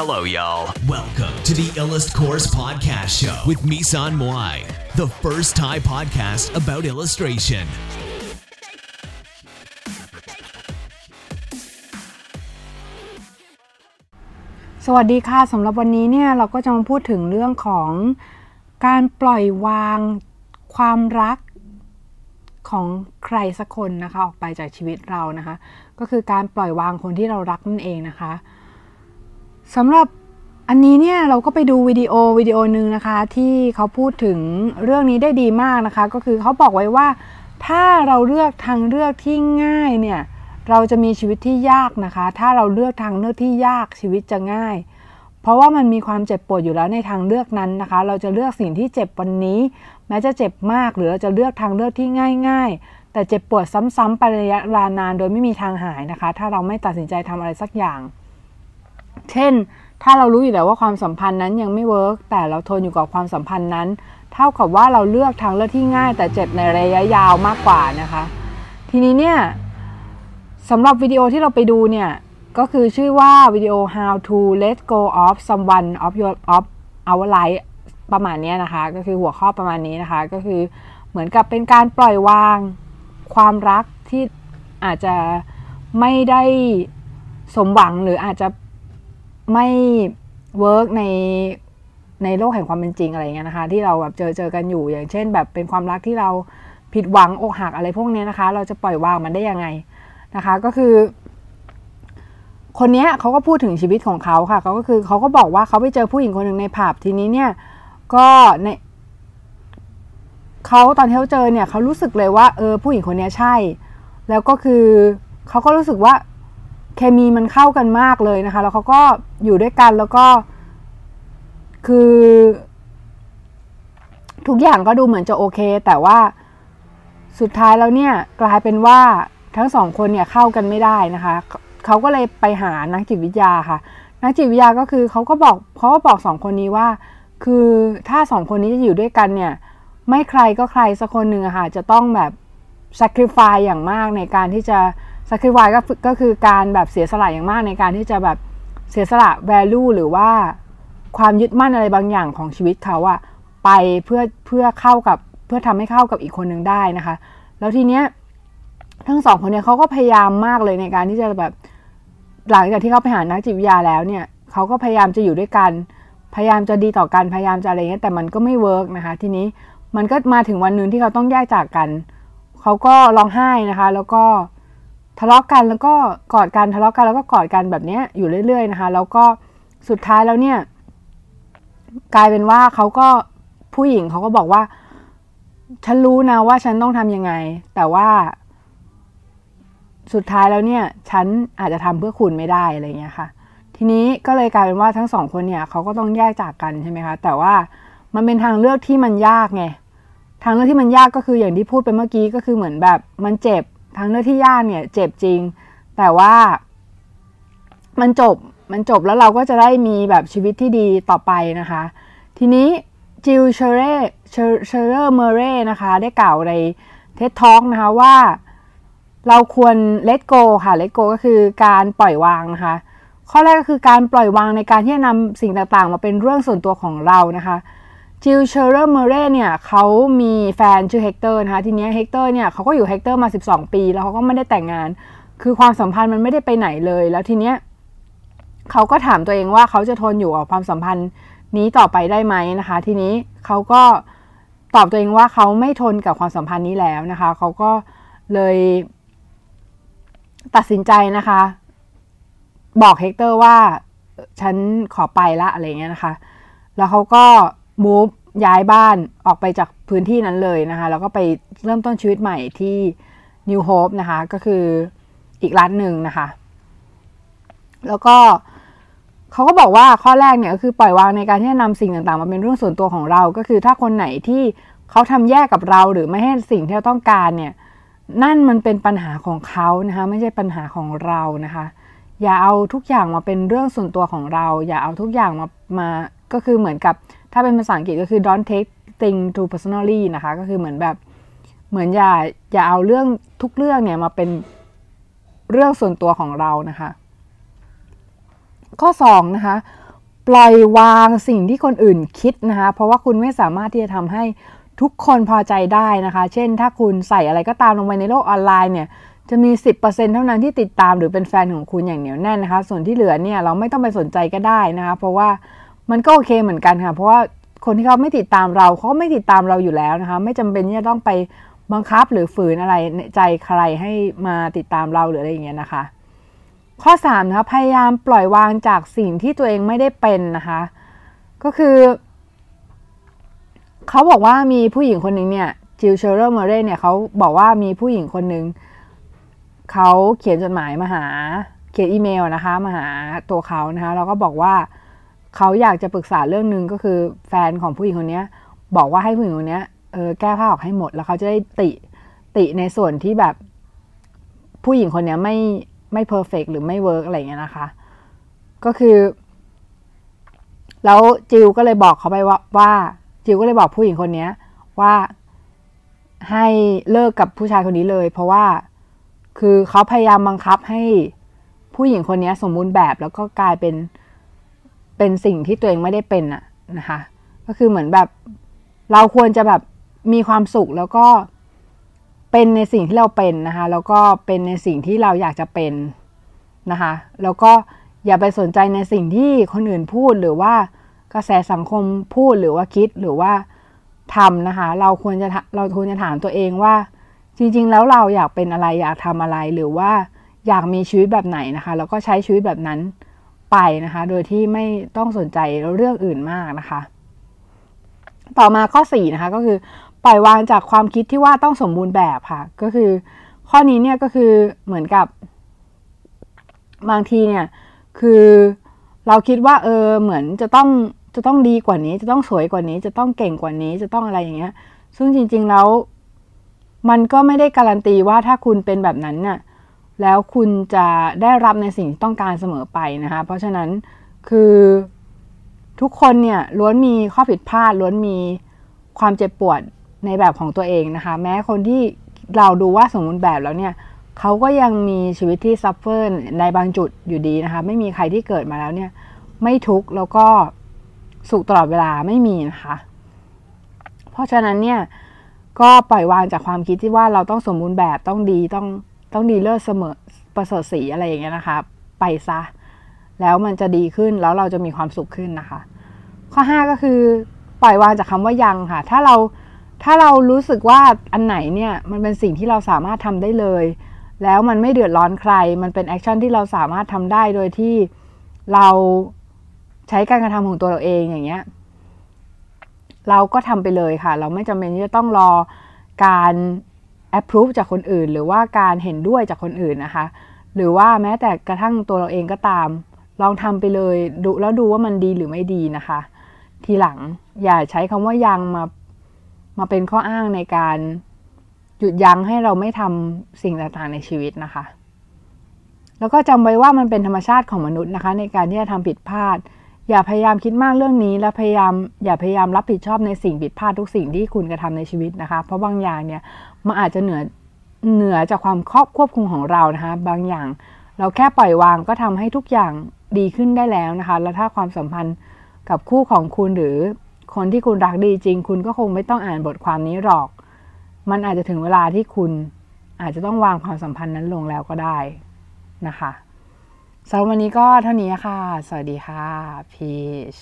Hello, y'all. Welcome to the Illust Course Podcast Show with Misan Moai, the first Thai podcast about illustration. สวัสดีค่ะสำหรับวันนี้เนี่ยเราก็จะมาพูดถึงเรื่องของการปล่อยวางความรักของใครสักคนนะคะ ออกไปจากชีวิตเรานะคะ ก็คือการปล่อยวางคนที่เรารักนั่นเองนะคะ สำหรับอันนี้เนี่ยเราก็ไปดูวิดีโอวิดีโอหนึ่งนะคะ ที่เขาพูดถึงเรื่องนี้ได้ดีมากนะคะ ก็คือเขาบอกไว้ว่า ถ้าเราเลือกทางเลือกที่ง่ายเนี่ยเราจะมีชีวิตที่ยากนะคะ ถ้าเราเลือกทางเลือกที่ยากชีวิตจะง่าย เพราะว่ามันมีความเจ็บปวดอยู่แล้วในทางเลือกนั้นนะคะ เราจะเลือกสิ่งที่เจ็บวันนี้ แม้จะเจ็บมากหรือเราจะเลือกทางเลือกที่ง่าย ๆ แต่เจ็บปวดซ้ำๆไประยะเวลานานโดยไม่มีทางหายนะคะ ถ้าเราไม่ตัดสินใจทำอะไรสักอย่าง เช่น ถ้าเรารู้อยู่แล้วว่าความสัมพันธ์นั้นยังไม่เวิร์กแต่เราทนอยู่กับความสัมพันธ์นั้น เท่ากับว่าเราเลือกทางเลือกที่ง่าย แต่เจ็บในระยะยาวมากกว่านะคะ ทีนี้เนี่ยสำหรับวิดีโอที่เราไปดูเนี่ย ก็คือชื่อว่าวิดีโอ how to let go of someone of your of our life ประมาณนี้นะคะ ก็คือหัวข้อประมาณนี้นะคะ ก็คือเหมือนกับเป็นการปล่อยวางความรักที่อาจจะไม่ได้สมหวังหรืออาจจะ ไม่เวิร์กในในโลกแห่งความเป็นจริงอะไรเงี้ยนะคะ ที่เราแบบเจอเจอกันอยู่อย่างเช่น แบบเป็นความรักที่เราผิดหวังอกหักอะไรพวกนี้นะคะ เราจะปล่อยวางมันได้ยังไงนะคะ ก็คือ คนนี้เขาก็พูดถึงชีวิตของเขาค่ะเขาก็คือเขาก็บอกว่าเขาไปเจอผู้หญิงคนหนึ่งในผับทีนี้เนี่ย ก็ในเขาตอนที่เขาเจอเนี่ยเขารู้สึกเลยว่าเออผู้หญิงคนนี้ใช่ แล้วก็คือเขาก็รู้สึกว่า เคมีมันเข้ากันมากเลยนะคะ แล้วเขาก็อยู่ด้วยกันแล้วก็คือ ทุกอย่างก็ดูเหมือนจะโอเค แต่ว่าสุดท้ายแล้วเนี่ยกลายเป็นว่าทั้งสองคนเนี่ยเข้ากันไม่ได้นะคะเขาก็เลยไปหานักจิตวิทยาค่ะ นักจิตวิทยาก็คือเขาก็บอกเขาก็บอกสองคนนี้ว่า คือถ้าสองคนนี้จะอยู่ด้วยกันเนี่ย ไม่ใครก็ใครสักคนหนึ่งอะค่ะจะต้องแบบ sacrifice อย่างมากในการที่จะ sacrifice ก็ก็คือการแบบเสียสละอย่างมากในการที่จะแบบเสียสละ value หรือว่าความยึดมั่นอะไรบางอย่างของชีวิตเขาอะไปเพื่อเพื่อเข้ากับเพื่อทำให้เข้ากับอีกคนหนึ่งได้นะคะ แล้วทีเนี้ยทั้งสองคนเนี่ยเขาก็พยายามมากเลยในการที่จะแบบหลังจากที่เขาไปหานักจิตวิทยาแล้วเนี่ยเขาก็พยายามจะอยู่ด้วยกัน พยายามจะดีต่อกันพยายามจะอะไรเงี้ยแต่มันก็ไม่เวิร์กนะคะ ทีนี้มันก็มาถึงวันหนึ่งที่เขาต้องแยกจากกันเขาก็ร้องไห้นะคะ แล้วก็ ทะเลาะกกันแล้วก็กอดกันทะเลาะกันแล้วก็กอดกันแบบนี้อยู่เรื่อย ๆ นะคะ แล้วก็สุดท้ายแล้วเนี่ย กลายเป็นว่าเขาก็ผู้หญิงเขาก็บอกว่า ฉันรู้นะว่าฉันต้องทำยังไง แต่ว่า สุดท้ายแล้วเนี่ย ฉันอาจจะทำเพื่อคุณไม่ได้อะไรเงี้ยค่ะ ทีนี้ก็เลยกลายเป็นว่าทั้งสองคนเนี่ยเขาก็ต้องแยกจากกันใช่ไหมคะ แต่ว่ามันเป็นทางเลือกที่มันยากไงทางเลือกที่มันยากก็คืออย่างที่พูดไปเมื่อกี้ก็คือเหมือนแบบมันเจ็บ ทางเลือกที่ยากเนี่ย เจ็บจริง แต่ว่ามันจบมันจบแล้วเราก็จะได้มีแบบชีวิตที่ดีต่อไปนะคะ ทีนี้Jill Sherer Sherer Murray นะคะ ได้กล่าวใน TED Talk นะคะว่าเราควร let go ค่ะ let go ก็คือการปล่อยวางนะคะ ข้อแรกก็คือการปล่อยวางในการที่จะนำสิ่งต่างๆ มาเป็นเรื่องส่วนตัวของเรานะคะ Jill Sherer Murray เนี่ยเขามีแฟนชื่อเฮกเตอร์นะคะทีนี้เฮกเตอร์เนี่ยเขาก็อยู่เฮกเตอร์มา 12 ปี แล้วเขาก็ไม่ได้แต่งงาน คือความสัมพันธ์มันไม่ได้ไปไหนเลย แล้วทีเนี้ยเขาก็ถามตัวเองว่าเขาจะทนอยู่กับความสัมพันธ์นี้ต่อไปได้ไหมนะคะ ทีนี้เขาก็ตอบตัวเองว่าเขาไม่ทนกับความสัมพันธ์นี้แล้วนะคะเขาก็เลยตัดสินใจนะคะ บอกเฮกเตอร์ว่าฉันขอไปละอะไรเงี้ยนะคะ แล้วเขาก็ move ย้ายบ้านออกไปจากพื้นที่นั้นเลยนะคะแล้วก็ไปเริ่มต้นชีวิตใหม่ที่ New Hope นะคะ ก็คืออีกร้านหนึ่งนะคะ แล้วก็เขาก็บอกว่าข้อแรกเนี่ยก็คือปล่อยวางในการที่จะนำสิ่งต่างๆ มาเป็นเรื่องส่วนตัวของเรา ก็คือถ้าคนไหนที่เขาทำแยกกับเราหรือไม่ให้สิ่งที่เราต้องการเนี่ย นั่นมันเป็นปัญหาของเขานะคะไม่ใช่ปัญหาของเรานะคะ อย่าเอาทุกอย่างมาเป็นเรื่องส่วนตัวของเรา อย่าเอาทุกอย่างมามา ก็คือเหมือนกับถ้าเป็นภาษาอังกฤษก็คือ don't take thing too personally นะคะ ก็คือเหมือนแบบเหมือนอย่าอย่าเอาเรื่องทุกเรื่องเนี่ยมาเป็นเรื่องส่วนตัวของเรานะคะ ข้อ2นะคะปล่อยวางสิ่งที่คนอื่นคิดนะคะ เพราะว่าคุณไม่สามารถที่จะทำให้ทุกคนพอใจได้นะคะ เช่น ถ้าคุณใส่อะไรก็ตามลงไปในโลกออนไลน์เนี่ย จะมี 10%เท่านั้นที่ติดตามหรือเป็นแฟนของคุณอย่างเหนียวแน่นนะคะ ส่วนที่เหลือเนี่ยเราไม่ต้องไปสนใจก็ได้นะคะ เพราะว่า มันก็โอเคเหมือนกันค่ะ เพราะว่าคนที่เขาไม่ติดตามเราเขาไม่ติดตามเราอยู่แล้วนะคะ ไม่จำเป็นที่จะต้องไปบังคับหรือฝืนอะไรใจใครให้มาติดตามเราหรืออะไรอย่างเงี้ยนะคะ ข้อ3นะคะพยายามปล่อยวางจากสิ่งที่ตัวเองไม่ได้เป็นนะคะ ก็คือเขาบอกว่ามีผู้หญิงคนหนึ่งเนี่ย Jill Sherer Murray เนี่ยเขาบอกว่ามีผู้หญิงคนหนึ่งเขาเขียนจดหมายมาหา เขียนอีเมลนะคะมาหาตัวเขานะคะแล้วก็บอกว่า เขาอยากจะปรึกษาเรื่องหนึ่งก็คือแฟนของผู้หญิงคนนี้บอกว่าให้ผู้หญิงคนนี้เออแก้ผ้าออกให้หมดแล้วเขาจะได้ติติในส่วนที่แบบผู้หญิงคนนี้ไม่ไม่ perfect หรือไม่ work อะไรเงี้ยนะคะ ก็คือ แล้วจิวก็เลยบอกเขาไปว่าว่า จิวก็เลยบอกผู้หญิงคนนี้ว่าให้เลิกกับผู้ชายคนนี้เลย เพราะว่าคือเขาพยายามบังคับให้ผู้หญิงคนนี้สมบูรณ์แบบแล้วก็กลายเป็น เป็นสิ่งที่ตัวเองไม่ได้เป็นอะนะคะ ก็คือเหมือนแบบเราควรจะแบบมีความสุขแล้วก็เป็นในสิ่งที่เราเป็นนะคะ แล้วก็เป็นในสิ่งที่เราอยากจะเป็นนะคะ แล้วก็อย่าไปสนใจในสิ่งที่คนอื่นพูดหรือว่ากระแสสังคมพูดหรือว่าคิดหรือว่าทำนะคะ เราควรจะเราควรจะถามตัวเองว่า จริง ๆ แล้วเราอยากเป็นอะไรอยากทำอะไรหรือว่าอยากมีชีวิตแบบไหนนะคะ แล้วก็ใช้ชีวิตแบบนั้น ไปนะคะ โดยที่ไม่ต้องสนใจเรื่องอื่นมากนะคะ ต่อมาข้อ4นะคะก็คือปล่อยวางจากความคิดที่ว่าต้องสมบูรณ์แบบค่ะ ก็คือ ข้อนี้เนี่ยก็คือเหมือนกับบางทีเนี่ยคือเราคิดว่าเออเหมือนจะต้องจะต้องดีกว่านี้ จะต้องสวยกว่านี้ จะต้องเก่งกว่านี้ จะต้องอะไรอย่างเงี้ย ซึ่งจริง ๆแล้ว มันก็ไม่ได้การันตีว่าถ้าคุณเป็นแบบนั้นน่ะ แล้วคุณจะได้รับในสิ่งที่ต้องการเสมอไปนะคะ เพราะฉะนั้นคือทุกคนเนี่ยล้วนมีข้อผิดพลาดล้วนมีความเจ็บปวดในแบบของตัวเองนะคะ แม้คนที่เราดูว่าสมบูรณ์แบบแล้วเนี่ยเขาก็ยังมีชีวิตที่ซัฟเฟอร์ในบางจุดอยู่ดีนะคะ ไม่มีใครที่เกิดมาแล้วเนี่ย ไม่ทุกข์แล้วก็สุขตลอดเวลาไม่มีนะคะ เพราะฉะนั้นเนี่ยก็ปล่อยวางจากความคิดที่ว่าเราต้องสมบูรณ์แบบต้องดีต้อง ต้องดีเลิศเสมอประเสริฐสีอะไรอย่างเงี้ยนะคะ ไปซะ แล้วมันจะดีขึ้นแล้วเราจะมีความสุขขึ้นนะคะ ข้อ 5 ก็คือปล่อยวางจากคำว่ายังค่ะ ถ้าเราถ้าเรารู้สึกว่าอันไหนเนี่ยมันเป็นสิ่งที่เราสามารถทำได้เลย แล้วมันไม่เดือดร้อนใคร มันเป็น action ที่เราสามารถทำได้โดยที่เราใช้การกระทำของตัวเราเองอย่างเงี้ย เราก็ทำไปเลยค่ะ เราไม่จำเป็นที่จะต้องรอการ approve จากคนอื่น หรือว่าการเห็นด้วยจากคนอื่นนะคะ หรือว่าแม้แต่กระทั่งตัวเราเองก็ตาม ลองทำไปเลยดูแล้วดูว่ามันดีหรือไม่ดีนะคะ ทีหลังอย่าใช้คำว่ายังมามาเป็นข้ออ้างในการหยุดยั้งให้เราไม่ทำสิ่งต่างๆในชีวิตนะคะ แล้วก็จำไว้ว่ามันเป็นธรรมชาติของมนุษย์นะคะ ในการที่จะทำผิดพลาด อย่าพยายามคิดมากเรื่องนี้ และพยายามอย่าพยายามรับผิดชอบในสิ่งผิดพลาดทุกสิ่งที่คุณกระทำในชีวิตนะคะ เพราะบางอย่างเนี่ยมันอาจจะเหนือเหนือจากความครอบควบคุมของเรานะคะ บางอย่างเราแค่ปล่อยวางก็ทำให้ทุกอย่างดีขึ้นได้แล้วนะคะ แล้วถ้าความสัมพันธ์กับคู่ของคุณหรือคนที่คุณรักดีจริง คุณก็คงไม่ต้องอ่านบทความนี้หรอก มันอาจจะถึงเวลาที่คุณอาจจะต้องวางความสัมพันธ์นั้นลงแล้วก็ได้นะคะ สำหรับวันนี้ก็เท่านี้ค่ะ สวัสดีค่ะพีช